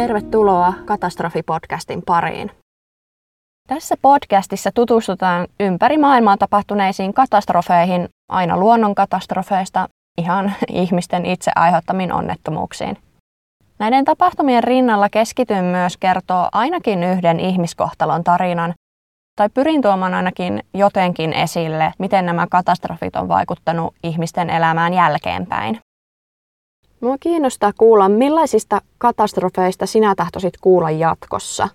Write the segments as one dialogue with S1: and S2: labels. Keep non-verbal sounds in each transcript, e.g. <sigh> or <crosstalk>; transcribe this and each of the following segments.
S1: Tervetuloa Katastrofipodcastin pariin. Tässä podcastissa tutustutaan ympäri maailmaa tapahtuneisiin katastrofeihin, aina luonnonkatastrofeista ihan <laughs> ihmisten itse aiheuttamiin onnettomuuksiin. Näiden tapahtumien rinnalla keskityn myös kertoa ainakin yhden ihmiskohtalon tarinan, tai pyrin tuomaan ainakin jotenkin esille, miten nämä katastrofit on vaikuttanut ihmisten elämään jälkeenpäin. Mua kiinnostaa kuulla, millaisista katastrofeista sinä tahtoisit kuulla jatkossa.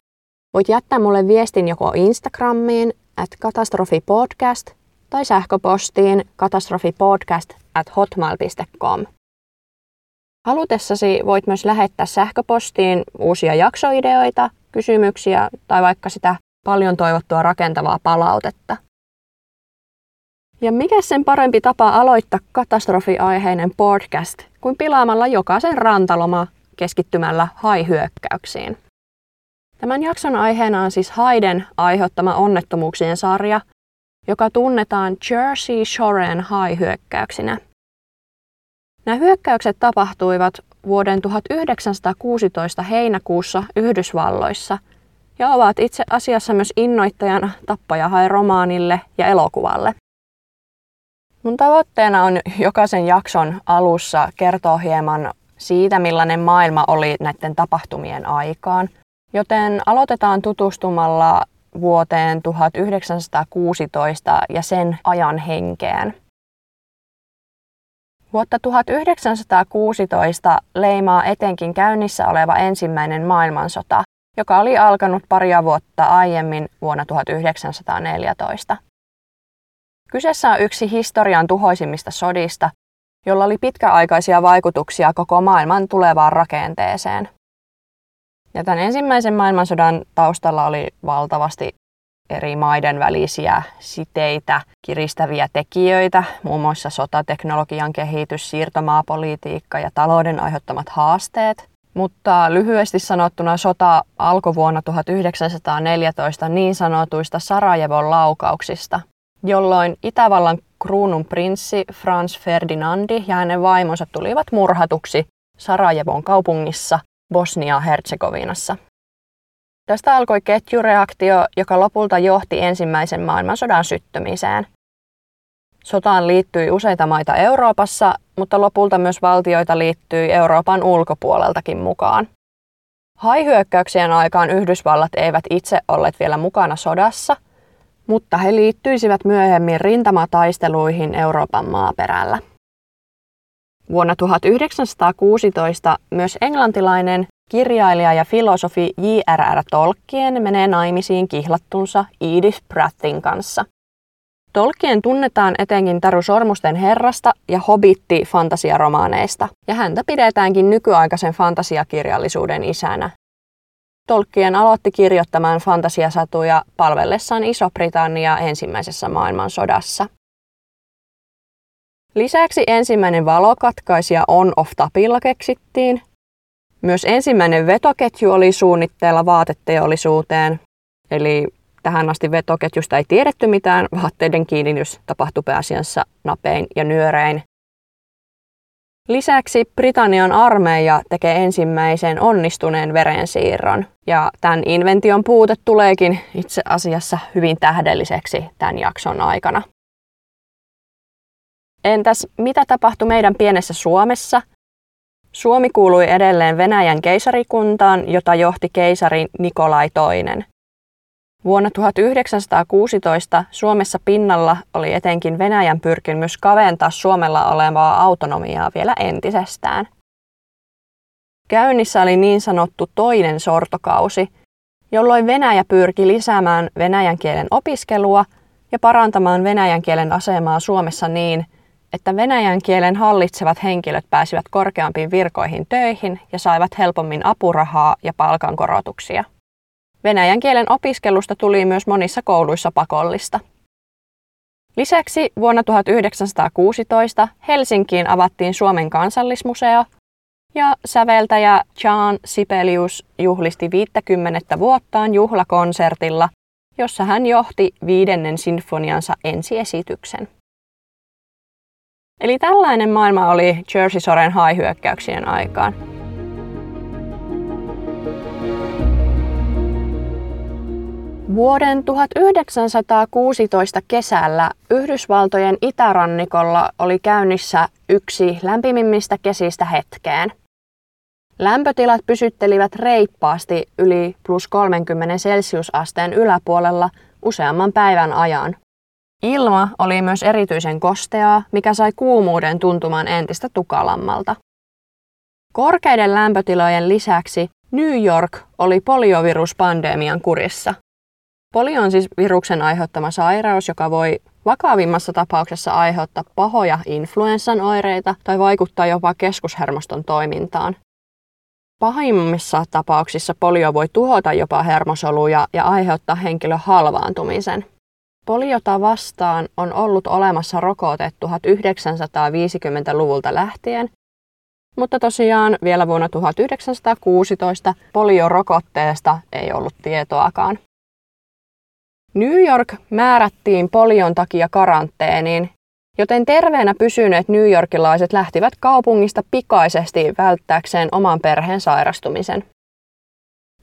S1: Voit jättää mulle viestin joko Instagramiin at katastrofipodcast tai sähköpostiin katastrofipodcast at hotmail.com. Halutessasi voit myös lähettää sähköpostiin uusia jaksoideoita, kysymyksiä tai vaikka sitä paljon toivottua rakentavaa palautetta. Ja mikä sen parempi tapa aloittaa katastrofiaiheinen podcast kuin pilaamalla jokaisen rantaloma keskittymällä haihyökkäyksiin. Tämän jakson aiheena on siis haiden aiheuttama onnettomuuksien sarja, joka tunnetaan Jersey Shoren haihyökkäyksinä. Nämä hyökkäykset tapahtuivat vuoden 1916 heinäkuussa Yhdysvalloissa ja ovat itse asiassa myös innoittajana tappajahai-romaanille ja elokuvalle. Mun tavoitteena on jokaisen jakson alussa kertoa hieman siitä, millainen maailma oli näiden tapahtumien aikaan. Joten aloitetaan tutustumalla vuoteen 1916 ja sen ajan henkeen. Vuotta 1916 leimaa etenkin käynnissä oleva ensimmäinen maailmansota, joka oli alkanut paria vuotta aiemmin vuonna 1914. Kyseessä on yksi historian tuhoisimmista sodista, jolla oli pitkäaikaisia vaikutuksia koko maailman tulevaan rakenteeseen. Ja tämän ensimmäisen maailmansodan taustalla oli valtavasti eri maiden välisiä siteitä, kiristäviä tekijöitä, muun muassa sotateknologian kehitys, siirtomaapolitiikka ja talouden aiheuttamat haasteet. Mutta lyhyesti sanottuna sota alkoi vuonna 1914 niin sanotuista Sarajevon laukauksista, jolloin Itävallan kruunun prinssi Franz Ferdinandi ja hänen vaimonsa tulivat murhatuksi Sarajevon kaupungissa Bosnia-Herzegovinassa. Tästä alkoi ketjureaktio, joka lopulta johti ensimmäisen maailmansodan syttymiseen. Sotaan liittyi useita maita Euroopassa, mutta lopulta myös valtioita liittyi Euroopan ulkopuoleltakin mukaan. Haihyökkäyksien aikaan Yhdysvallat eivät itse olleet vielä mukana sodassa, mutta he liittyisivät myöhemmin rintamataisteluihin Euroopan maaperällä. Vuonna 1916 myös englantilainen kirjailija ja filosofi J.R.R. Tolkien menee naimisiin kihlattunsa Edith Prattin kanssa. Tolkien tunnetaan etenkin Taru Sormusten herrasta ja Hobitti-fantasiaromaaneista, ja häntä pidetäänkin nykyaikaisen fantasiakirjallisuuden isänä. Tolkien aloitti kirjoittamaan fantasiasatuja palvellessaan Iso-Britannia ensimmäisessä maailmansodassa. Lisäksi ensimmäinen valokatkaisija on-off tapilla keksittiin. Myös ensimmäinen vetoketju oli suunnitteilla vaateteollisuuteen, eli tähän asti vetoketjusta ei tiedetty mitään, vaatteiden kiinnitys tapahtui pääasiassa napein ja nyörein. Lisäksi Britannian armeija tekee ensimmäisen onnistuneen verensiirron, ja tämän invention puute tuleekin itse asiassa hyvin tähdelliseksi tämän jakson aikana. Entäs mitä tapahtui meidän pienessä Suomessa? Suomi kuului edelleen Venäjän keisarikuntaan, jota johti keisari Nikolai II. Vuonna 1916 Suomessa pinnalla oli etenkin Venäjän pyrkimys kaventaa Suomella olevaa autonomiaa vielä entisestään. Käynnissä oli niin sanottu toinen sortokausi, jolloin Venäjä pyrki lisäämään venäjän kielen opiskelua ja parantamaan venäjän kielen asemaa Suomessa niin, että venäjän kielen hallitsevat henkilöt pääsivät korkeampiin virkoihin töihin ja saivat helpommin apurahaa ja palkankorotuksia. Venäjän kielen opiskelusta tuli myös monissa kouluissa pakollista. Lisäksi vuonna 1916 Helsinkiin avattiin Suomen kansallismuseo ja säveltäjä John Sibelius juhlisti 50 vuottaan juhlakonsertilla, jossa hän johti viidennen sinfoniansa ensiesityksen. Eli tällainen maailma oli Jersey Soren haihyökkäyksien aikaan. Vuoden 1916 kesällä Yhdysvaltojen itärannikolla oli käynnissä yksi lämpimimmistä kesistä hetkeen. Lämpötilat pysyttelivät reippaasti yli plus 30 celsiusasteen yläpuolella useamman päivän ajan. Ilma oli myös erityisen kosteaa, mikä sai kuumuuden tuntumaan entistä tukalammalta. Korkeiden lämpötilojen lisäksi New York oli polioviruspandemian kurissa. Polio on siis viruksen aiheuttama sairaus, joka voi vakavimmassa tapauksessa aiheuttaa pahoja influenssan oireita tai vaikuttaa jopa keskushermoston toimintaan. Pahimmissa tapauksissa polio voi tuhota jopa hermosoluja ja aiheuttaa henkilön halvaantumisen. Poliota vastaan on ollut olemassa rokote 1950-luvulta lähtien, mutta tosiaan vielä vuonna 1916 poliorokotteesta ei ollut tietoakaan. New York määrättiin polion takia karanteeniin, joten terveenä pysyneet New Yorkilaiset lähtivät kaupungista pikaisesti välttääkseen oman perheen sairastumisen.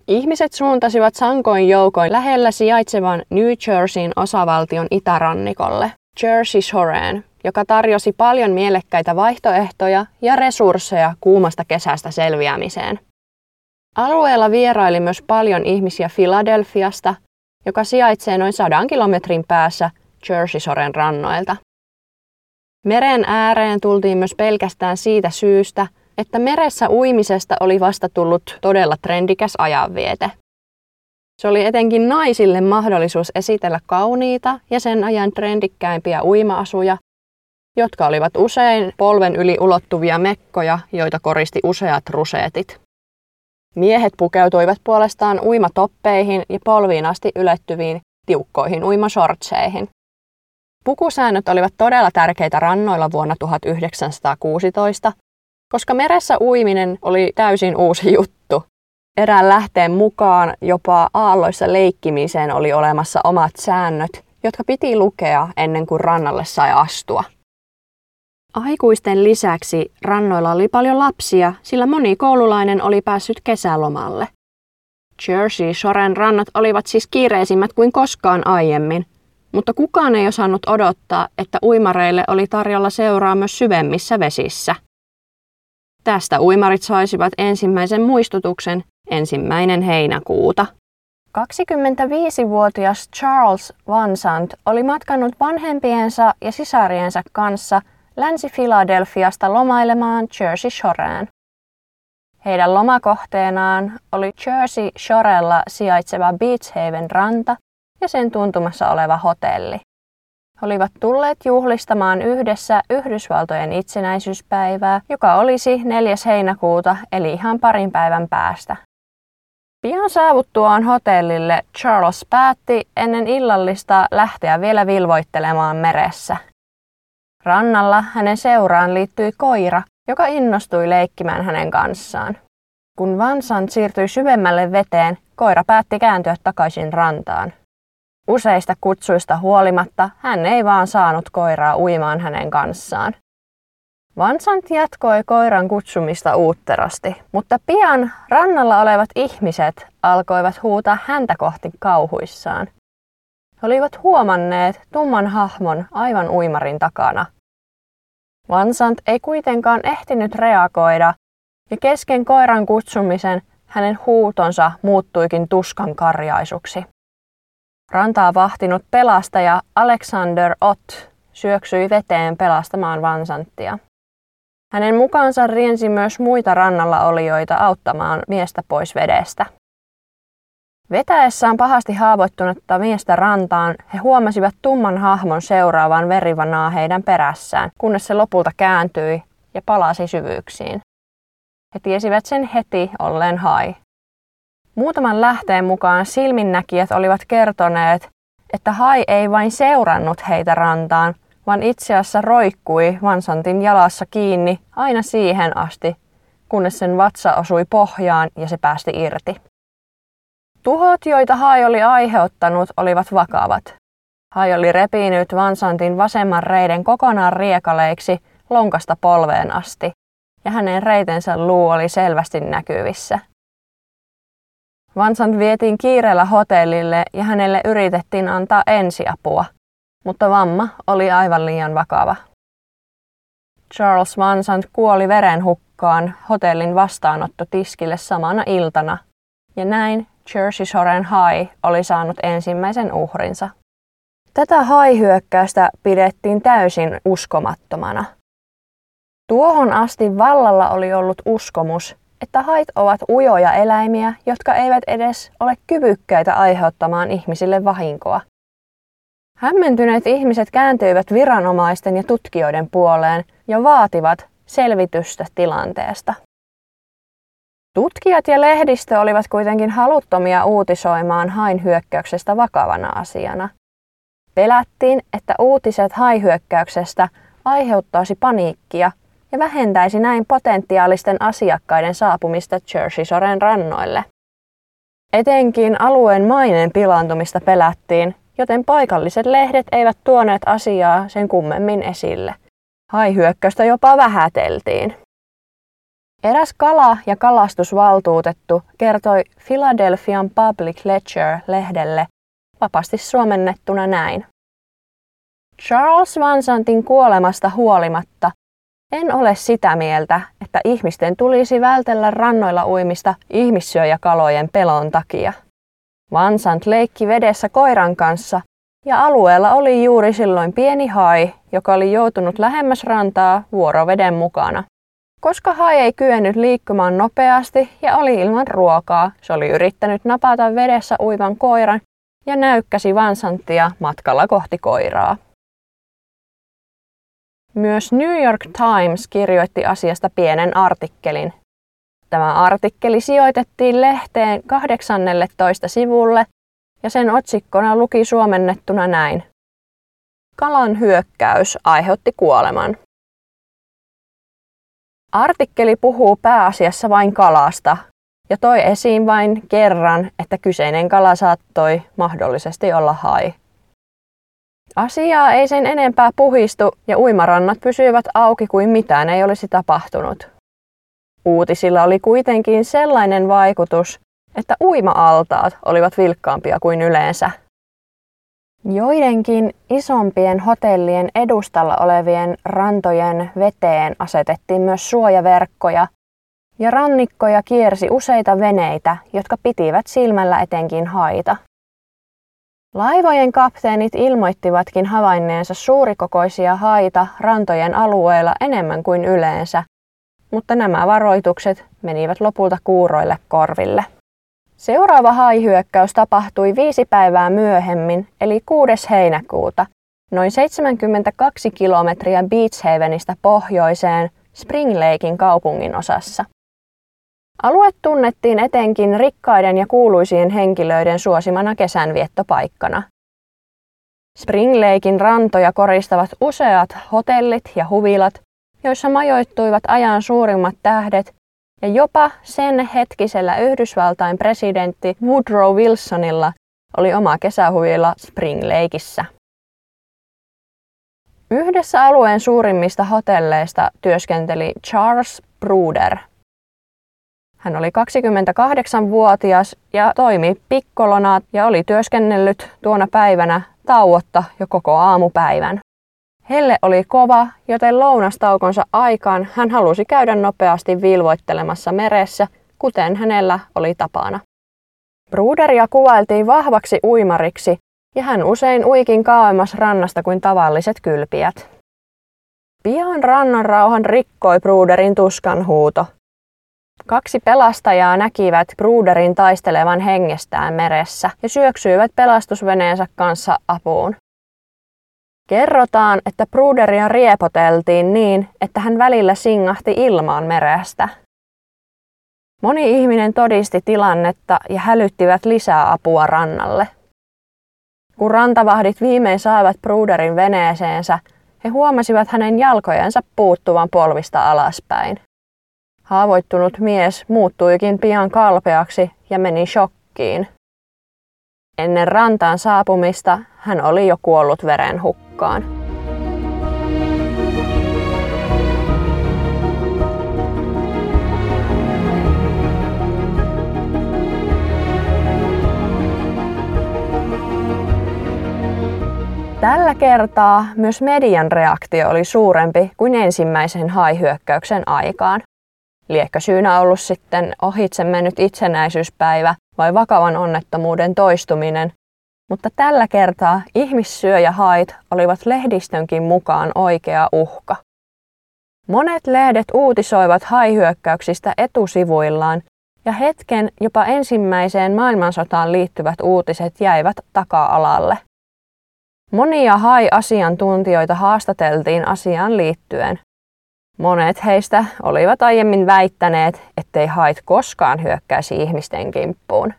S1: Ihmiset suuntasivat sankoin joukoin lähellä sijaitsevan New Jerseyn osavaltion itärannikolle, Jersey Shoreen, joka tarjosi paljon mielekkäitä vaihtoehtoja ja resursseja kuumasta kesästä selviämiseen. Alueella vieraili myös paljon ihmisiä Filadelfiasta, joka sijaitsee noin sadan kilometrin päässä Jersey Shoren rannoilta. Meren ääreen tultiin myös pelkästään siitä syystä, että meressä uimisesta oli vasta tullut todella trendikäs ajanviete. Se oli etenkin naisille mahdollisuus esitellä kauniita ja sen ajan trendikkäimpiä uima-asuja, jotka olivat usein polven yli ulottuvia mekkoja, joita koristi useat ruseetit. Miehet pukeutuivat puolestaan uimatoppeihin ja polviin asti ylettyviin tiukkoihin uimasortseihin. Pukusäännöt olivat todella tärkeitä rannoilla vuonna 1916, koska meressä uiminen oli täysin uusi juttu. Erään lähteen mukaan jopa aalloissa leikkimiseen oli olemassa omat säännöt, jotka piti lukea ennen kuin rannalle sai astua. Aikuisten lisäksi rannoilla oli paljon lapsia, sillä moni koululainen oli päässyt kesälomalle. Jersey Shoren rannat olivat siis kiireisimmät kuin koskaan aiemmin, mutta kukaan ei osannut odottaa, että uimareille oli tarjolla seuraa myös syvemmissä vesissä. Tästä uimarit saisivat ensimmäisen muistutuksen ensimmäinen heinäkuuta. 25-vuotias Charles Vansant oli matkannut vanhempiensa ja sisariensa kanssa Länsi-Filadelfiasta lomailemaan Jersey Shoreen. Heidän lomakohteenaan oli Jersey Shorella sijaitseva Beach Haven ranta ja sen tuntumassa oleva hotelli. He olivat tulleet juhlistamaan yhdessä Yhdysvaltojen itsenäisyyspäivää, joka olisi 4. heinäkuuta eli ihan parin päivän päästä. Pian saavuttuaan hotellille Charles päätti ennen illallista lähteä vielä vilvoittelemaan meressä. Rannalla hänen seuraan liittyi koira, joka innostui leikkimään hänen kanssaan. Kun Vansant siirtyi syvemmälle veteen, koira päätti kääntyä takaisin rantaan. Useista kutsuista huolimatta hän ei vaan saanut koiraa uimaan hänen kanssaan. Vansant jatkoi koiran kutsumista uutterasti, mutta pian rannalla olevat ihmiset alkoivat huutaa häntä kohti kauhuissaan. Olivat huomanneet tumman hahmon aivan uimarin takana. Vansant ei kuitenkaan ehtinyt reagoida, ja kesken koiran kutsumisen hänen huutonsa muuttuikin tuskan karjaisuksi. Rantaa vahtinut pelastaja Alexander Ott syöksyi veteen pelastamaan Vansanttia. Hänen mukaansa riensi myös muita rannalla olijoita auttamaan miestä pois vedestä. Vetäessään pahasti haavoittunutta miestä rantaan, he huomasivat tumman hahmon seuraavan verivanaa heidän perässään, kunnes se lopulta kääntyi ja palasi syvyyksiin. He tiesivät sen heti olleen hai. Muutaman lähteen mukaan silminnäkijät olivat kertoneet, että hai ei vain seurannut heitä rantaan, vaan itse asiassa roikkui Vansantin jalassa kiinni aina siihen asti, kunnes sen vatsa osui pohjaan ja se päästi irti. Tuhot, joita Hai oli aiheuttanut, olivat vakavat. Hai oli repinyt Vansantin vasemman reiden kokonaan riekaleiksi lonkasta polveen asti, ja hänen reitensä luu oli selvästi näkyvissä. Vansant vietiin kiireellä hotellille ja hänelle yritettiin antaa ensiapua, mutta vamma oli aivan liian vakava. Charles Vansant kuoli verenhukkaan hotellin vastaanottotiskille samana iltana, ja näin Jersey Shoren High oli saanut ensimmäisen uhrinsa. Tätä haihyökkäystä pidettiin täysin uskomattomana. Tuohon asti vallalla oli ollut uskomus, että hait ovat ujoja eläimiä, jotka eivät edes ole kyvykkäitä aiheuttamaan ihmisille vahinkoa. Hämmentyneet ihmiset kääntyivät viranomaisten ja tutkijoiden puoleen ja vaativat selvitystä tilanteesta. Tutkijat ja lehdistö olivat kuitenkin haluttomia uutisoimaan hain hyökkäyksestä vakavana asiana. Pelättiin, että uutiset haihyökkäyksestä aiheuttaisi paniikkia ja vähentäisi näin potentiaalisten asiakkaiden saapumista Jersey-soren rannoille. Etenkin alueen maineen pilaantumista pelättiin, joten paikalliset lehdet eivät tuoneet asiaa sen kummemmin esille. Haihyökkäystä jopa vähäteltiin. Eräs kala- ja kalastusvaltuutettu kertoi Philadelphian Public Ledger-lehdelle vapaasti suomennettuna näin. Charles Vansantin kuolemasta huolimatta en ole sitä mieltä, että ihmisten tulisi vältellä rannoilla uimista ihmissyöjäkalojen pelon takia. Vansant leikki vedessä koiran kanssa ja alueella oli juuri silloin pieni hai, joka oli joutunut lähemmäs rantaa vuoroveden mukana. Koska hai ei kyennyt liikkumaan nopeasti ja oli ilman ruokaa, se oli yrittänyt napata vedessä uivan koiran ja näykkäsi Vansanttia matkalla kohti koiraa. Myös New York Times kirjoitti asiasta pienen artikkelin. Tämä artikkeli sijoitettiin lehteen 18 sivulle ja sen otsikkona luki suomennettuna näin. Kalan hyökkäys aiheutti kuoleman. Artikkeli puhuu pääasiassa vain kalasta ja toi esiin vain kerran, että kyseinen kala saattoi mahdollisesti olla hai. Asiaa ei sen enempää puhistu ja uimarannat pysyivät auki kuin mitään ei olisi tapahtunut. Uutisilla oli kuitenkin sellainen vaikutus, että uima-altaat olivat vilkkaampia kuin yleensä. Joidenkin isompien hotellien edustalla olevien rantojen veteen asetettiin myös suojaverkkoja, ja rannikkoja kiersi useita veneitä, jotka pitivät silmällä etenkin haita. Laivojen kapteenit ilmoittivatkin havainneensa suurikokoisia haita rantojen alueella enemmän kuin yleensä, mutta nämä varoitukset menivät lopulta kuuroille korville. Seuraava haihyökkäys tapahtui viisi päivää myöhemmin, eli 6. heinäkuuta, noin 72 kilometriä Beach Havenista pohjoiseen Spring Lakein kaupungin osassa. Alue tunnettiin etenkin rikkaiden ja kuuluisien henkilöiden suosimana kesänviettopaikkana. Spring Lakein rantoja koristavat useat hotellit ja huvilat, joissa majoittuivat ajan suurimmat tähdet ja jopa sen hetkisellä Yhdysvaltain presidentti Woodrow Wilsonilla oli oma kesähuvila Spring Lakeissa. Yhdessä alueen suurimmista hotelleista työskenteli Charles Bruder – hän oli 28-vuotias ja toimi pikkolona ja oli työskennellyt tuona päivänä tauotta jo koko aamupäivän. Helle oli kova, joten lounastaukonsa aikaan hän halusi käydä nopeasti vilvoittelemassa meressä, kuten hänellä oli tapana. Bruderia kuvailtiin vahvaksi uimariksi, ja hän usein uikin kauemmas rannasta kuin tavalliset kylpiät. Pian rannan rauhan rikkoi Bruderin tuskan huuto. Kaksi pelastajaa näkivät Bruderin taistelevan hengestään meressä ja syöksyivät pelastusveneensä kanssa apuun. Kerrotaan, että Bruderia riepoteltiin niin, että hän välillä singahti ilmaan merestä. Moni ihminen todisti tilannetta ja hälyttivät lisää apua rannalle. Kun rantavahdit viimein saivat Bruderin veneeseensä, he huomasivat hänen jalkojensa puuttuvan polvista alaspäin. Haavoittunut mies muuttuikin pian kalpeaksi ja meni shokkiin. Ennen rantaan saapumista hän oli jo kuollut veren hukkaan. Tällä kertaa myös median reaktio oli suurempi kuin ensimmäisen haihyökkäyksen aikaan. Liekö syynä ollut sitten ohitse mennyt itsenäisyyspäivä vai vakavan onnettomuuden toistuminen, mutta tällä kertaa ihmissyöjähait olivat lehdistönkin mukaan oikea uhka. Monet lehdet uutisoivat haihyökkäyksistä etusivuillaan ja hetken jopa ensimmäiseen maailmansotaan liittyvät uutiset jäivät taka-alalle. Monia hai-asiantuntijoita haastateltiin asiaan liittyen. Monet heistä olivat aiemmin väittäneet, ettei hait koskaan hyökkäisi ihmisten kimppuun.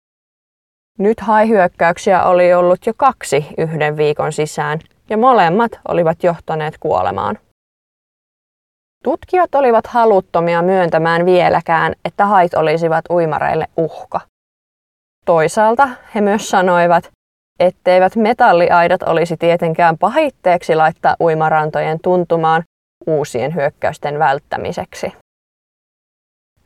S1: Nyt haihyökkäyksiä oli ollut jo kaksi yhden viikon sisään, ja molemmat olivat johtaneet kuolemaan. Tutkijat olivat haluttomia myöntämään vieläkään, että hait olisivat uimareille uhka. Toisaalta he myös sanoivat, etteivät metalliaidat olisi tietenkään pahitteeksi laittaa uimarantojen tuntumaan uusien hyökkäysten välttämiseksi.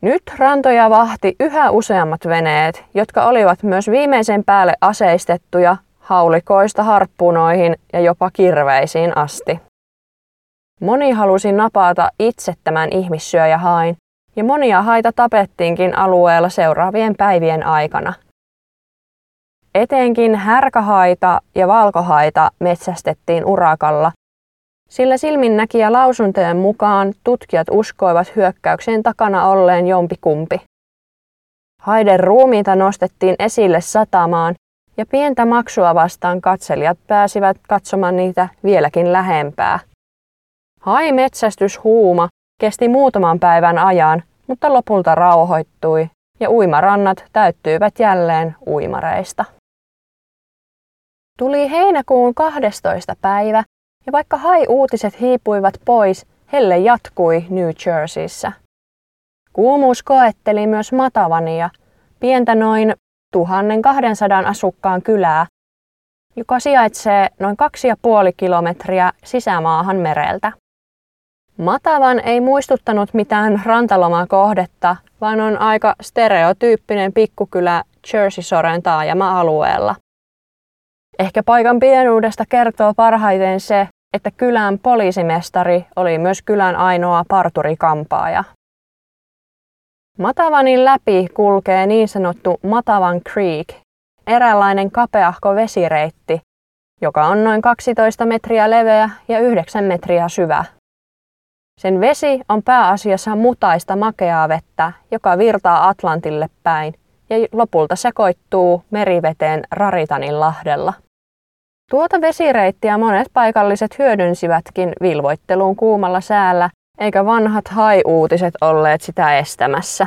S1: Nyt rantoja vahti yhä useammat veneet, jotka olivat myös viimeisen päälle aseistettuja haulikoista harppunoihin ja jopa kirveisiin asti. Moni halusi napata itse tämän ihmissyöjähain, ja monia haita tapettiinkin alueella seuraavien päivien aikana. Etenkin härkähaita ja valkohaita metsästettiin urakalla, sillä silminnäkijä lausuntojen mukaan tutkijat uskoivat hyökkäyksen takana olleen jompikumpi. Haiden ruumiita nostettiin esille satamaan ja pientä maksua vastaan katselijat pääsivät katsomaan niitä vieläkin lähempää. Haimetsästyshuuma kesti muutaman päivän ajan, mutta lopulta rauhoittui ja uimarannat täyttyivät jälleen uimareista. Tuli heinäkuun 12. päivä ja vaikka hai-uutiset hiipuivat pois, helle jatkui New Jerseyssä. Kuumuus koetteli myös Matavania, pientä noin 1200 asukkaan kylää, joka sijaitsee noin 2,5 kilometriä sisämaahan mereltä. Matavan ei muistuttanut mitään rantalomakohdetta, vaan on aika stereotyyppinen pikkukylä Jersey-Soren taajama-alueella. Ehkä paikan pienuudesta kertoo parhaiten se, että kylän poliisimestari oli myös kylän ainoa parturikampaaja. Matavanin läpi kulkee niin sanottu Matavan Creek, eräänlainen kapeahko vesireitti, joka on noin 12 metriä leveä ja 9 metriä syvä. Sen vesi on pääasiassa mutaista makeaa vettä, joka virtaa Atlantille päin ja lopulta sekoittuu meriveteen Raritanin lahdella. Tuota vesireittiä monet paikalliset hyödynsivätkin vilvoitteluun kuumalla säällä, eikä vanhat haiuutiset olleet sitä estämässä.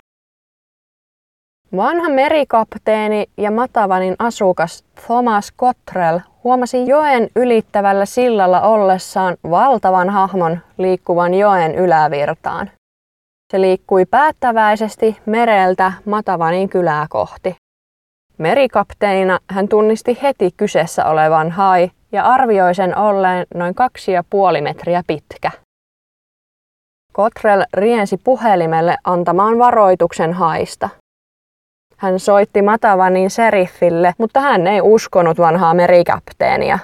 S1: Vanha merikapteeni ja Matavanin asukas Thomas Cottrell huomasi joen ylittävällä sillalla ollessaan valtavan hahmon liikkuvan joen ylävirtaan. Se liikkui päättäväisesti mereltä Matavanin kylää kohti. Merikapteenina hän tunnisti heti kyseessä olevan hai ja arvioi sen olleen noin kaksi ja puoli metriä pitkä. Kotrell riensi puhelimelle antamaan varoituksen haista. Hän soitti Matavanin seriffille, mutta hän ei uskonut vanhaa merikapteenia.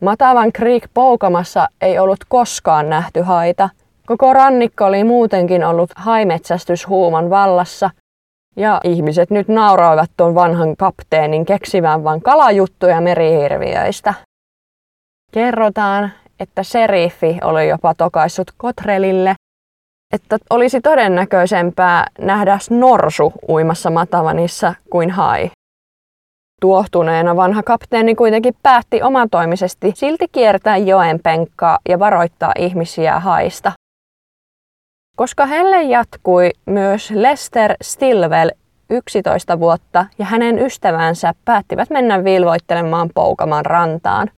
S1: Matavan Creek Poukamassa ei ollut koskaan nähty haita. Koko rannikko oli muutenkin ollut haimetsästyshuuman vallassa ja ihmiset nyt nauroivat tuon vanhan kapteenin keksivän vain kalajuttuja merihirviöistä. Kerrotaan, että seriffi oli jopa tokaissut Kotrelille, että olisi todennäköisempää nähdä norsu uimassa Matavanissa kuin hai. Tuohtuneena vanha kapteeni kuitenkin päätti omatoimisesti silti kiertää joen penkkaa ja varoittaa ihmisiä haista. Koska helle jatkui, myös Lester Stilwell 11 vuotta ja hänen ystävänsä päättivät mennä vilvoittelemaan Poukaman rantaan.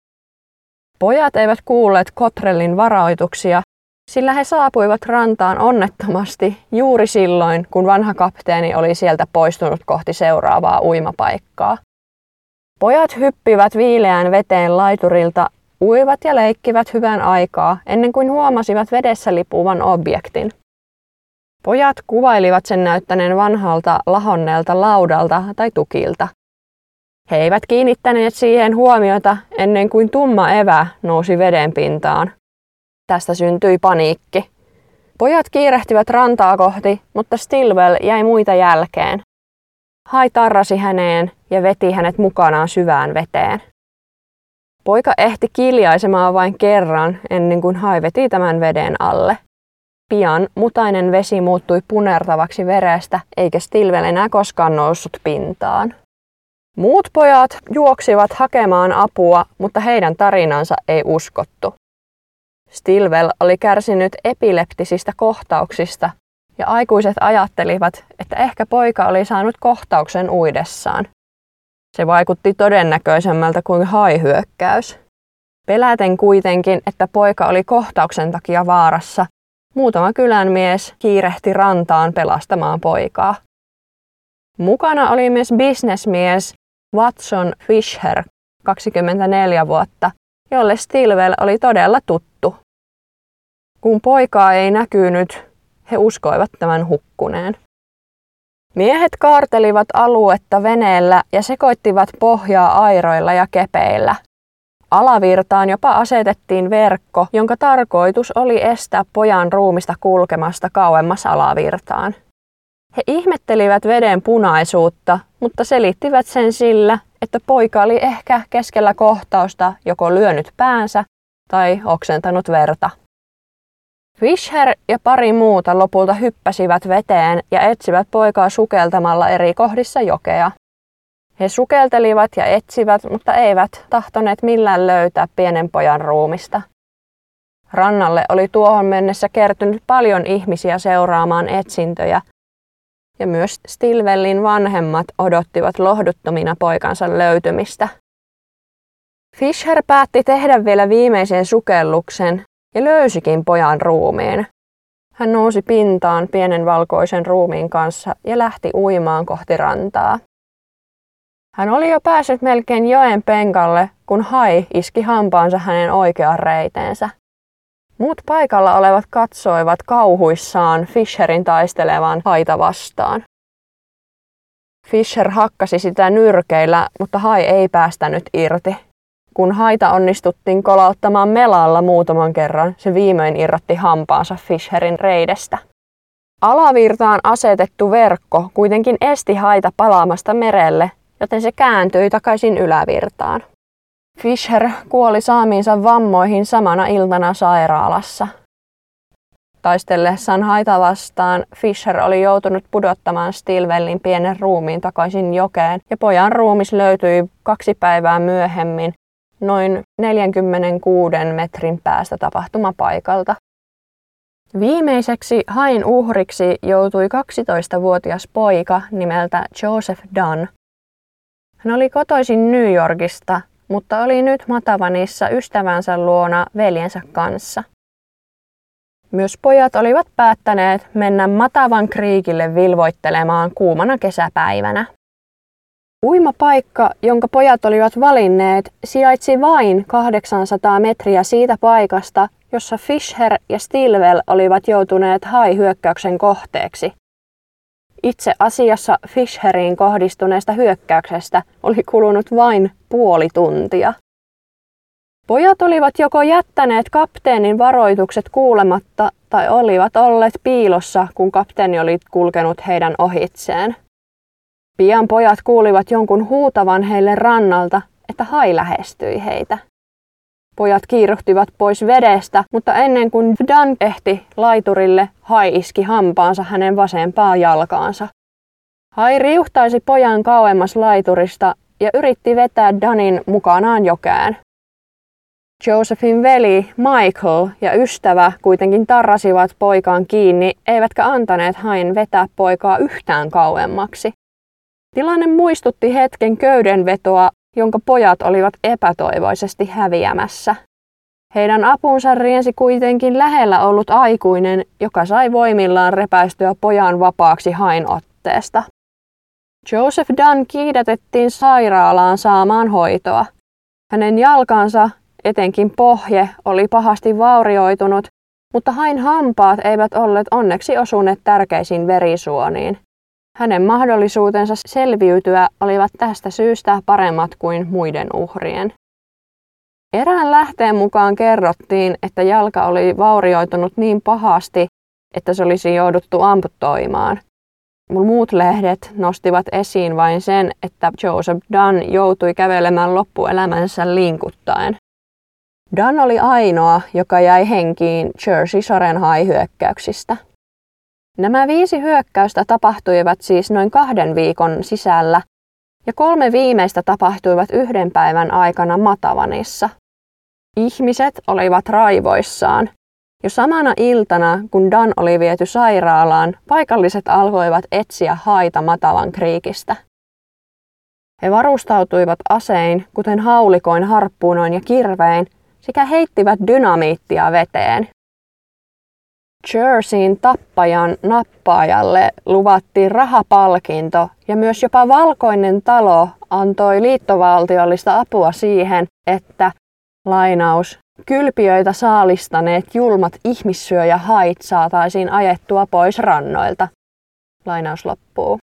S1: Pojat eivät kuulleet Kotrellin varoituksia, sillä he saapuivat rantaan onnettomasti juuri silloin, kun vanha kapteeni oli sieltä poistunut kohti seuraavaa uimapaikkaa. Pojat hyppivät viileään veteen laiturilta, uivat ja leikkivät hyvän aikaa ennen kuin huomasivat vedessä lipuvan objektin. Pojat kuvailivat sen näyttäneen vanhalta lahonneelta laudalta tai tukilta. He eivät kiinnittäneet siihen huomiota ennen kuin tumma evä nousi veden pintaan. Tästä syntyi paniikki. Pojat kiirehtivät rantaa kohti, mutta Stilwell jäi muita jälkeen. Hai tarrasi häneen ja veti hänet mukanaan syvään veteen. Poika ehti kiljaisemaan vain kerran ennen kuin Hai veti tämän veden alle. Pian mutainen vesi muuttui punertavaksi verestä, eikä Stilwell enää koskaan noussut pintaan. Muut pojat juoksivat hakemaan apua, mutta heidän tarinansa ei uskottu. Stilwell oli kärsinyt epileptisistä kohtauksista ja aikuiset ajattelivat, että ehkä poika oli saanut kohtauksen uidessaan. Se vaikutti todennäköisemmältä kuin haihyökkäys. Peläten kuitenkin, että poika oli kohtauksen takia vaarassa, muutama kylän mies kiirehti rantaan pelastamaan poikaa. Mukana oli myös bisnesmies Watson Fisher, 24 vuotta, jolle Stilwell oli todella tuttu. Kun poikaa ei näkynyt, he uskoivat tämän hukkuneen. Miehet kaartelivat aluetta veneellä ja sekoittivat pohjaa airoilla ja kepeillä. Alavirtaan jopa asetettiin verkko, jonka tarkoitus oli estää pojan ruumista kulkemasta kauemmas alavirtaan. He ihmettelivät veden punaisuutta, mutta selittivät sen sillä, että poika oli ehkä keskellä kohtausta joko lyönyt päänsä tai oksentanut verta. Fisher ja pari muuta lopulta hyppäsivät veteen ja etsivät poikaa sukeltamalla eri kohdissa jokea. He sukeltelivat ja etsivät, mutta eivät tahtoneet millään löytää pienen pojan ruumista. Rannalle oli tuohon mennessä kertynyt paljon ihmisiä seuraamaan etsintöjä, ja myös Stilwellin vanhemmat odottivat lohduttomina poikansa löytymistä. Fisher päätti tehdä vielä viimeisen sukelluksen ja löysikin pojan ruumiin. Hän nousi pintaan pienen valkoisen ruumiin kanssa ja lähti uimaan kohti rantaa. Hän oli jo päässyt melkein joen penkalle, kun hai iski hampaansa hänen oikeaan reiteensä. Muut paikalla olevat katsoivat kauhuissaan Fisherin taistelevan haita vastaan. Fisher hakkasi sitä nyrkeillä, mutta hai ei päästänyt irti. Kun haita onnistuttiin kolauttamaan melalla muutaman kerran, se viimein irrotti hampaansa Fisherin reidestä. Alavirtaan asetettu verkko kuitenkin esti haita palaamasta merelle, joten se kääntyi takaisin ylävirtaan. Fisher kuoli saamiinsa vammoihin samana iltana sairaalassa. Taistellessaan haita vastaan Fisher oli joutunut pudottamaan Stilwellin pienen ruumiin takaisin jokeen ja pojan ruumis löytyi kaksi päivää myöhemmin noin 46 metrin päästä tapahtumapaikalta. Viimeiseksi hain uhriksi joutui 12-vuotias poika nimeltä Joseph Dunn. Hän oli kotoisin New Yorkista, mutta oli nyt Matavanissa ystävänsä luona veljensä kanssa. Myös pojat olivat päättäneet mennä Matavan kriikille vilvoittelemaan kuumana kesäpäivänä. Uimapaikka, jonka pojat olivat valinneet, sijaitsi vain 800 metriä siitä paikasta, jossa Fisher ja Stilwell olivat joutuneet hai-hyökkäyksen kohteeksi. Itse asiassa Fisheriin kohdistuneesta hyökkäyksestä oli kulunut vain puoli tuntia. Pojat olivat joko jättäneet kapteenin varoitukset kuulematta tai olivat olleet piilossa, kun kapteeni oli kulkenut heidän ohitseen. Pian pojat kuulivat jonkun huutavan heille rannalta, että hai lähestyi heitä. Pojat kiiruhtivat pois vedestä, mutta ennen kuin Dan ehti laiturille, hai iski hampaansa hänen vasempaan jalkaansa. Hai riuhtaisi pojan kauemmas laiturista ja yritti vetää Danin mukanaan jokään. Josephin veli Michael ja ystävä kuitenkin tarrasivat poikaan kiinni, eivätkä antaneet hain vetää poikaa yhtään kauemmaksi. Tilanne muistutti hetken köydenvetoa, jonka pojat olivat epätoivoisesti häviämässä. Heidän apunsa riensi kuitenkin lähellä ollut aikuinen, joka sai voimillaan repäistyä pojan vapaaksi hain otteesta. Joseph Dunn kiidätettiin sairaalaan saamaan hoitoa. Hänen jalkansa, etenkin pohje, oli pahasti vaurioitunut, mutta hain hampaat eivät olleet onneksi osuneet tärkeisiin verisuoniin. Hänen mahdollisuutensa selviytyä olivat tästä syystä paremmat kuin muiden uhrien. Erään lähteen mukaan kerrottiin, että jalka oli vaurioitunut niin pahasti, että se olisi jouduttu amputoimaan. Muut lehdet nostivat esiin vain sen, että Joseph Dunn joutui kävelemään loppuelämänsä linkuttaen. Dunn oli ainoa, joka jäi henkiin Jersey Soren hyökkäyksistä. Nämä viisi hyökkäystä tapahtuivat siis noin kahden viikon sisällä, ja kolme viimeistä tapahtuivat yhden päivän aikana Matavanissa. Ihmiset olivat raivoissaan. Jo samana iltana, kun Dan oli viety sairaalaan, paikalliset alkoivat etsiä haita Matavan kriikistä. He varustautuivat asein, kuten haulikoin, harppuunoin ja kirvein, sekä heittivät dynamiittia veteen. Jerseyin tappajan nappaajalle luvattiin rahapalkinto ja myös jopa valkoinen talo antoi liittovaltiollista apua siihen, että lainaus, kylpiöitä saalistaneet julmat ihmissyöjähait saataisiin ajettua pois rannoilta. Lainaus loppuu.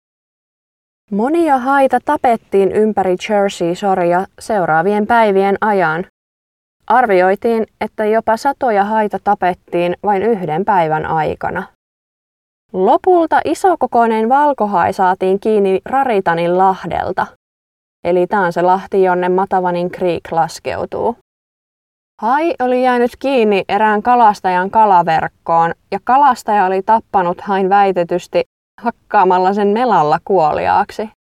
S1: Monia haita tapettiin ympäri Jersey-soria seuraavien päivien ajan. Arvioitiin, että jopa satoja haita tapettiin vain yhden päivän aikana. Lopulta isokokoinen valkohai saatiin kiinni Raritanin lahdelta. Eli tämä on se lahti, jonne Matavanin Creek laskeutuu. Hai oli jäänyt kiinni erään kalastajan kalaverkkoon ja kalastaja oli tappanut hain väitetysti hakkaamalla sen melalla kuoliaaksi.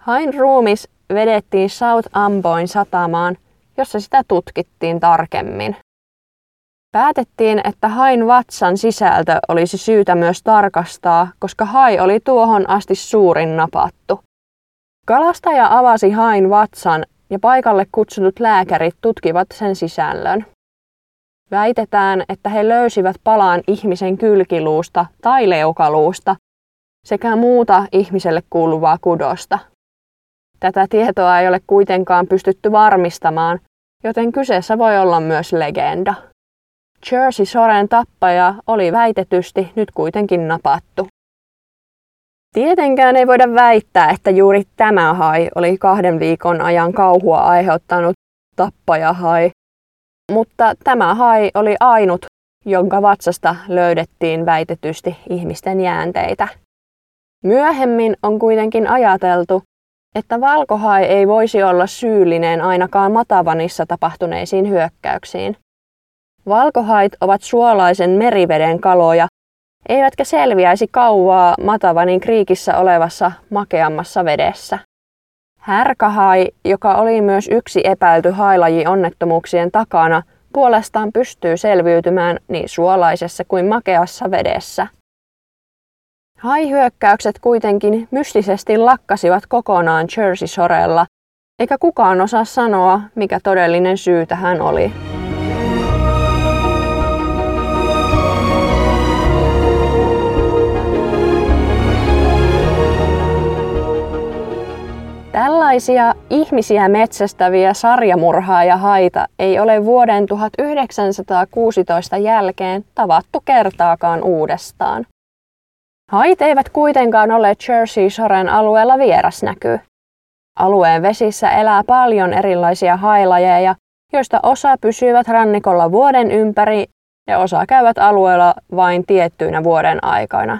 S1: Hain ruumis vedettiin South Amboin satamaan jossa sitä tutkittiin tarkemmin. Päätettiin, että hain vatsan sisältö olisi syytä myös tarkastaa, koska hai oli tuohon asti suurin napattu. Kalastaja avasi hain vatsan ja paikalle kutsutut lääkärit tutkivat sen sisällön. Väitetään, että he löysivät palaan ihmisen kylkiluusta tai leukaluusta sekä muuta ihmiselle kuuluvaa kudosta. Tätä tietoa ei ole kuitenkaan pystytty varmistamaan, joten kyseessä voi olla myös legenda. Jersey Soren tappaja oli väitetysti nyt kuitenkin napattu. Tietenkään ei voida väittää, että juuri tämä hai oli kahden viikon ajan kauhua aiheuttanut tappajahai, mutta tämä hai oli ainut, jonka vatsasta löydettiin väitetysti ihmisten jäänteitä. Myöhemmin on kuitenkin ajateltu, että valkohai ei voisi olla syyllinen ainakaan Matavanissa tapahtuneisiin hyökkäyksiin. Valkohait ovat suolaisen meriveden kaloja, eivätkä selviäisi kauaa Matavanin kriikissä olevassa makeammassa vedessä. Härkähai, joka oli myös yksi epäilty hailaji onnettomuuksien takana, puolestaan pystyy selviytymään niin suolaisessa kuin makeassa vedessä. Haihyökkäykset kuitenkin mystisesti lakkasivat kokonaan Jersey-sorella, eikä kukaan osaa sanoa, mikä todellinen syy tähän oli. Tällaisia ihmisiä metsästäviä sarjamurhaa haita ei ole vuoden 1916 jälkeen tavattu kertaakaan uudestaan. Hait eivät kuitenkaan ole Jersey-soren alueella vierasnäky. Alueen vesissä elää paljon erilaisia hailajeja, joista osa pysyvät rannikolla vuoden ympäri ja osa käyvät alueella vain tiettyinä vuoden aikoina.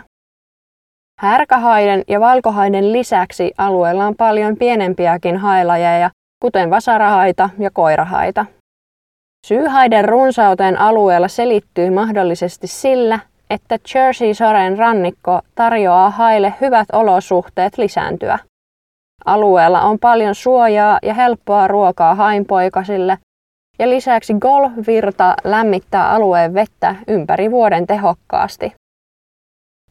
S1: Härkähaiden ja valkohaiden lisäksi alueella on paljon pienempiäkin hailajeja, kuten vasarahaita ja koirahaita. Syyhaiden runsauteen alueella selittyy mahdollisesti sillä, että Jersey-soren rannikko tarjoaa haille hyvät olosuhteet lisääntyä. Alueella on paljon suojaa ja helppoa ruokaa hainpoikasille, ja lisäksi golfvirta lämmittää alueen vettä ympäri vuoden tehokkaasti.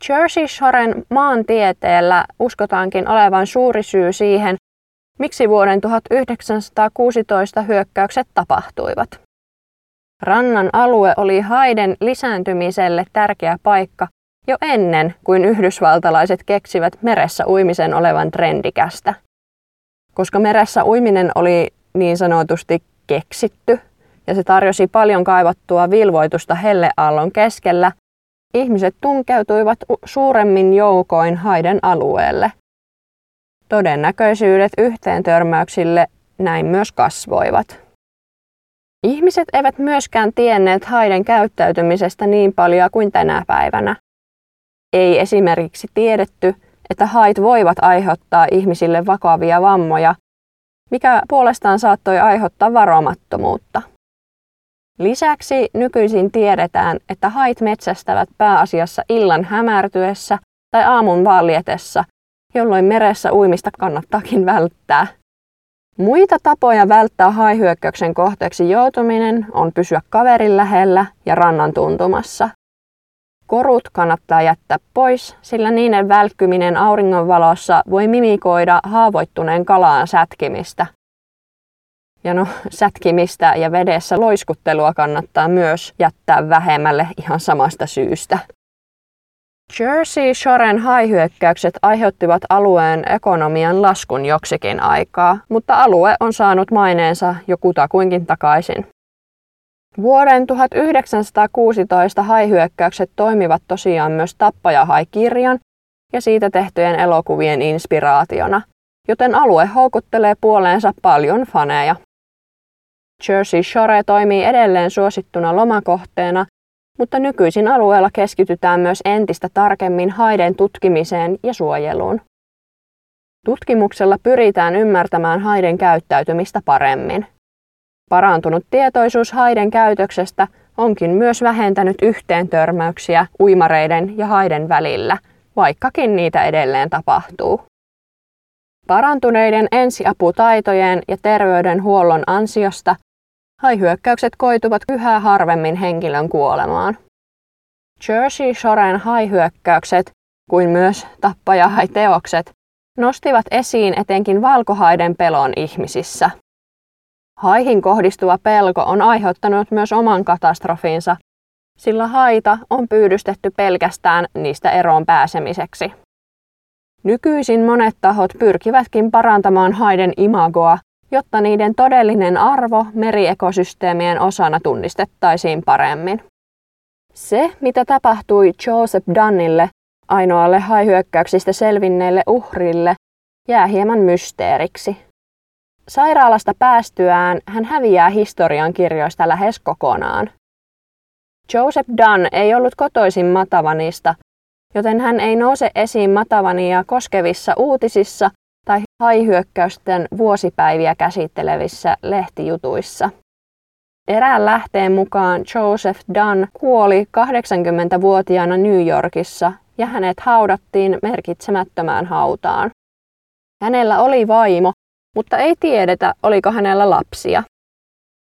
S1: Jersey Shoren maantieteellä uskotaankin olevan suuri syy siihen, miksi vuoden 1916 hyökkäykset tapahtuivat. Rannan alue oli haiden lisääntymiselle tärkeä paikka jo ennen kuin yhdysvaltalaiset keksivät meressä uimisen olevan trendikästä. Koska meressä uiminen oli niin sanotusti keksitty ja se tarjosi paljon kaivattua vilvoitusta helleaallon keskellä, ihmiset tunkeutuivat suuremmin joukoin haiden alueelle. Todennäköisyydet yhteen törmäyksille näin myös kasvoivat. Ihmiset eivät myöskään tienneet haiden käyttäytymisestä niin paljon kuin tänä päivänä. Ei esimerkiksi tiedetty, että hait voivat aiheuttaa ihmisille vakavia vammoja, mikä puolestaan saattoi aiheuttaa varomattomuutta. Lisäksi nykyisin tiedetään, että hait metsästävät pääasiassa illan hämärtyessä tai aamun valjetessa, jolloin meressä uimista kannattaakin välttää. Muita tapoja välttää haihyökkäyksen kohteeksi joutuminen on pysyä kaverin lähellä ja rannan tuntumassa. Korut kannattaa jättää pois, sillä niiden välkkyminen auringonvalossa voi mimikoida haavoittuneen kalaan sätkimistä. Ja no, <laughs> sätkimistä ja vedessä loiskuttelua kannattaa myös jättää vähemmälle ihan samasta syystä. Jersey Shoren haihyökkäykset aiheuttivat alueen ekonomian laskun joksikin aikaa, mutta alue on saanut maineensa jo kutakuinkin takaisin. Vuoden 1916 haihyökkäykset toimivat tosiaan myös Tappaja-haikirjan ja siitä tehtyjen elokuvien inspiraationa, joten alue houkuttelee puoleensa paljon faneja. Jersey Shore toimii edelleen suosittuna lomakohteena, mutta nykyisin alueella keskitytään myös entistä tarkemmin haiden tutkimiseen ja suojeluun. Tutkimuksella pyritään ymmärtämään haiden käyttäytymistä paremmin. Parantunut tietoisuus haiden käytöksestä onkin myös vähentänyt yhteen törmäyksiä uimareiden ja haiden välillä, vaikkakin niitä edelleen tapahtuu. Parantuneiden ensiaputaitojen ja terveydenhuollon ansiosta haihyökkäykset koituvat yhä harvemmin henkilön kuolemaan. Jersey Shoren haihyökkäykset, kuin myös tappaja-teokset, nostivat esiin etenkin valkohaiden pelon ihmisissä – Haihin kohdistuva pelko on aiheuttanut myös oman katastrofiinsa, sillä haita on pyydystetty pelkästään niistä eroon pääsemiseksi. Nykyisin monet tahot pyrkivätkin parantamaan haiden imagoa, jotta niiden todellinen arvo meriekosysteemien osana tunnistettaisiin paremmin. Se, mitä tapahtui Joseph Dunnille, ainoalle haihyökkäyksistä selvinneelle uhrille, jää hieman mysteeriksi. Sairaalasta päästyään hän häviää historian kirjoista lähes kokonaan. Joseph Dunn ei ollut kotoisin Matavanista, joten hän ei nouse esiin Matavania koskevissa uutisissa haihyökkäysten vuosipäiviä käsittelevissä lehtijutuissa. Erään lähteen mukaan Joseph Dunn kuoli 80-vuotiaana New Yorkissa ja hänet haudattiin merkitsemättömään hautaan. Hänellä oli vaimo, mutta ei tiedetä, oliko hänellä lapsia.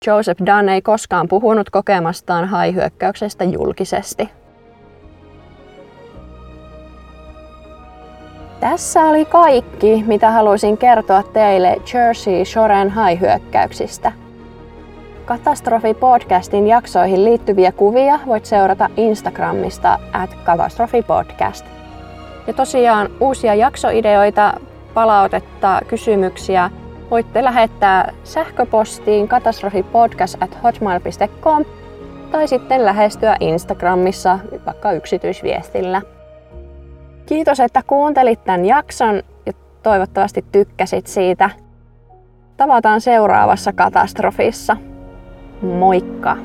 S1: Joseph Dunn ei koskaan puhunut kokemastaan haihyökkäyksestä julkisesti. Tässä oli kaikki, mitä haluaisin kertoa teille Jersey Shoren haihyökkäyksistä. Katastrofi-podcastin jaksoihin liittyviä kuvia voit seurata Instagramista at katastrofipodcast. Ja tosiaan uusia jaksoideoita palautetta, kysymyksiä, voitte lähettää sähköpostiin katastrofipodcast.hotmail.com tai sitten lähestyä Instagramissa vaikka yksityisviestillä. Kiitos, että kuuntelit tämän jakson ja toivottavasti tykkäsit siitä. Tavataan seuraavassa katastrofissa. Moikka!